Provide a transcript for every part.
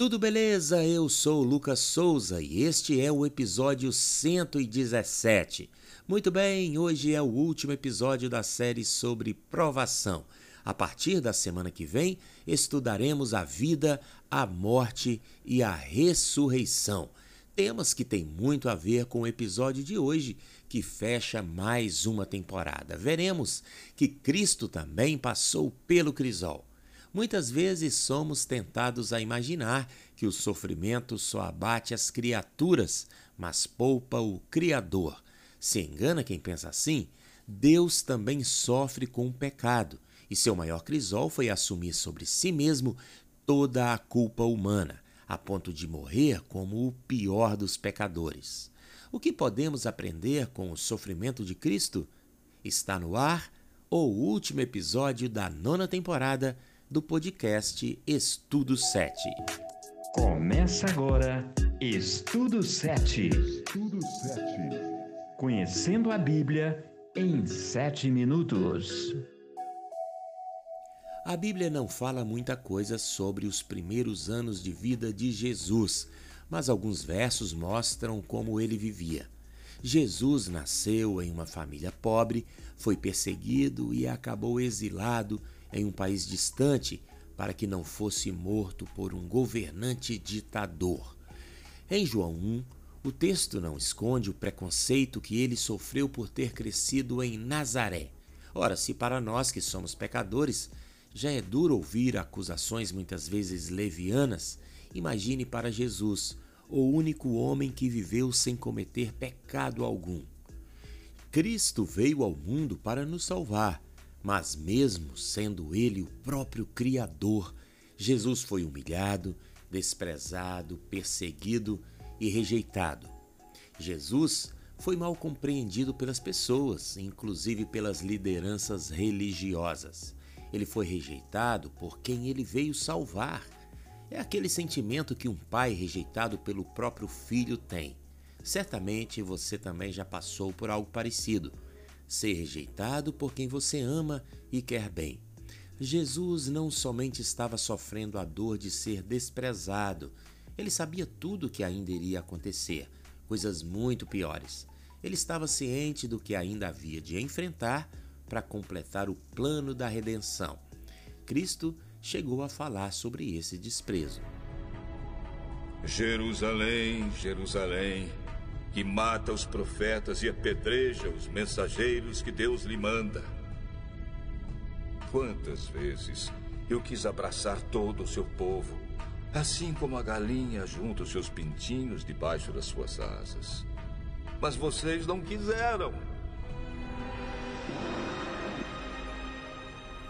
Tudo beleza? Eu sou o Lucas Souza e este é o episódio 117. Muito bem, hoje é o último episódio da série sobre provação. A partir da semana que vem, estudaremos a vida, a morte e a ressurreição. Temas que têm muito a ver com o episódio de hoje, que fecha mais uma temporada. Veremos que Cristo também passou pelo crisol. Muitas vezes somos tentados a imaginar que o sofrimento só abate as criaturas, mas poupa o Criador. Se engana quem pensa assim? Deus também sofre com o pecado, e seu maior crisol foi assumir sobre si mesmo toda a culpa humana, a ponto de morrer como o pior dos pecadores. O que podemos aprender com o sofrimento de Cristo? Está no ar o último episódio da nona temporada do podcast Estudo 7. Começa agora Estudo 7. Estudo 7. Conhecendo a Bíblia em 7 minutos. A Bíblia não fala muita coisa sobre os primeiros anos de vida de Jesus, mas alguns versos mostram como ele vivia. Jesus nasceu em uma família pobre, foi perseguido e acabou exilado em um país distante para que não fosse morto por um governante ditador. Em João 1, o texto não esconde o preconceito que ele sofreu por ter crescido em Nazaré. Ora, se para nós que somos pecadores já é duro ouvir acusações muitas vezes levianas, imagine para Jesus, o único homem que viveu sem cometer pecado algum. Cristo veio ao mundo para nos salvar mas, mesmo sendo ele o próprio Criador, Jesus foi humilhado, desprezado, perseguido e rejeitado. Jesus foi mal compreendido pelas pessoas, inclusive pelas lideranças religiosas. Ele foi rejeitado por quem ele veio salvar. É aquele sentimento que um pai rejeitado pelo próprio filho tem. Certamente você também já passou por algo parecido ser rejeitado por quem você ama e quer bem. Jesus não somente estava sofrendo a dor de ser desprezado, ele sabia tudo o que ainda iria acontecer, coisas muito piores. Ele estava ciente do que ainda havia de enfrentar para completar o plano da redenção. Cristo chegou a falar sobre esse desprezo. Jerusalém, Jerusalém, que mata os profetas e apedreja os mensageiros que Deus lhe manda. Quantas vezes eu quis abraçar todo o seu povo, assim como a galinha junta os seus pintinhos debaixo das suas asas. Mas vocês não quiseram.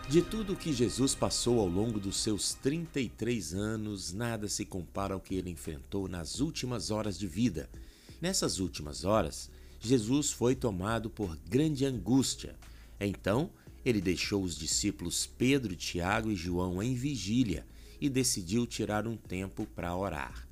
De tudo que Jesus passou ao longo dos seus 33 anos, nada se compara ao que ele enfrentou nas últimas horas de vida Nessas últimas horas, Jesus foi tomado por grande angústia. Então, ele deixou os discípulos Pedro, Tiago e João em vigília e decidiu tirar um tempo para orar.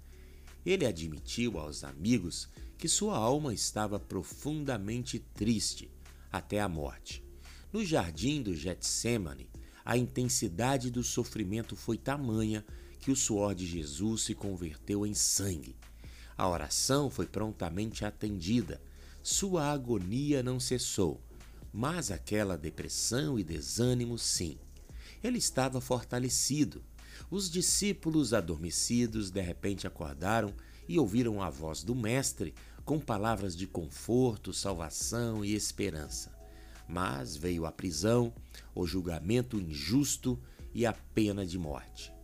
Ele admitiu aos amigos que sua alma estava profundamente triste até a morte. No jardim do Getsemane, a intensidade do sofrimento foi tamanha que o suor de Jesus se converteu em sangue. A oração foi prontamente atendida. Sua agonia não cessou, mas aquela depressão e desânimo sim. Ele estava fortalecido. Os discípulos adormecidos de repente acordaram e ouviram a voz do Mestre com palavras de conforto, salvação e esperança. Mas veio a prisão, o julgamento injusto e a pena de morte.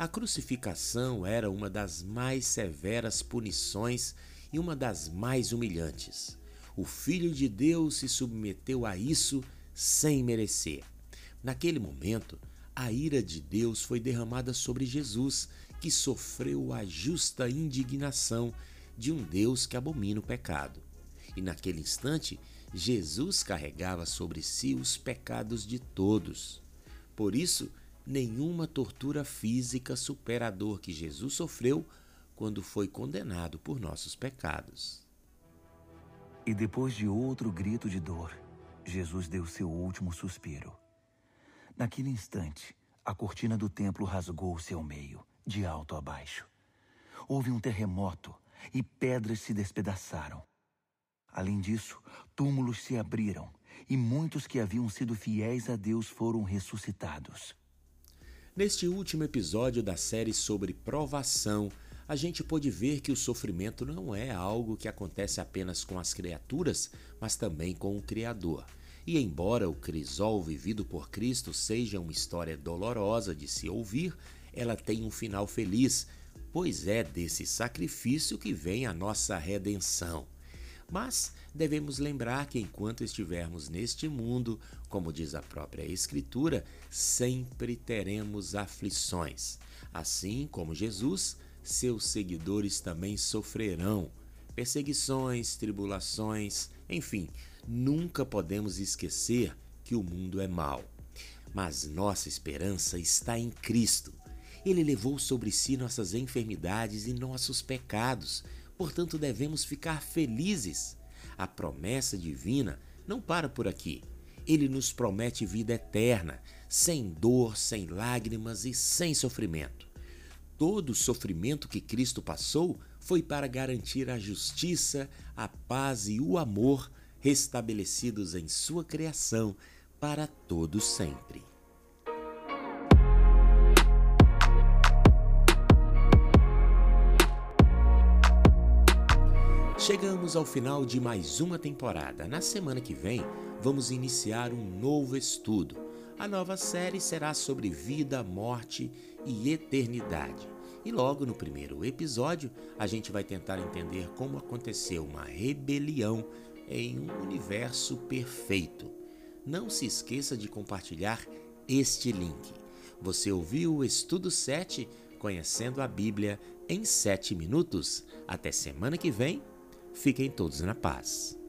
A crucificação era uma das mais severas punições e uma das mais humilhantes. O Filho de Deus se submeteu a isso sem merecer. Naquele momento, a ira de Deus foi derramada sobre Jesus, que sofreu a justa indignação de um Deus que abomina o pecado. E naquele instante, Jesus carregava sobre si os pecados de todos. Por isso, nenhuma tortura física supera a dor que Jesus sofreu quando foi condenado por nossos pecados. E depois de outro grito de dor, Jesus deu seu último suspiro. Naquele instante, a cortina do templo rasgou-se ao meio, de alto a baixo. houve um terremoto e pedras se despedaçaram. Além disso, túmulos se abriram e muitos que haviam sido fiéis a Deus foram ressuscitados. Neste último episódio da série sobre provação, a gente pôde ver que o sofrimento não é algo que acontece apenas com as criaturas, mas também com o Criador. E embora o crisol vivido por Cristo seja uma história dolorosa de se ouvir, ela tem um final feliz, pois é desse sacrifício que vem a nossa redenção. Mas devemos lembrar que enquanto estivermos neste mundo, como diz a própria Escritura, sempre teremos aflições. Assim como Jesus, seus seguidores também sofrerão perseguições, tribulações, enfim, nunca podemos esquecer que o mundo é mau. Mas nossa esperança está em Cristo. Ele levou sobre si nossas enfermidades e nossos pecados, portanto devemos ficar felizes. A promessa divina não para por aqui. Ele nos promete vida eterna, sem dor, sem lágrimas e sem sofrimento. Todo o sofrimento que Cristo passou foi para garantir a justiça, a paz e o amor restabelecidos em sua criação para todo sempre. Chegamos ao final de mais uma temporada. Na semana que vem, vamos iniciar um novo estudo. A nova série será sobre vida, morte e eternidade. E logo no primeiro episódio, a gente vai tentar entender como aconteceu uma rebelião em um universo perfeito. Não se esqueça de compartilhar este link. Você ouviu o Estudo 7, Conhecendo a Bíblia em 7 minutos. Até semana que vem Fiquem todos na paz.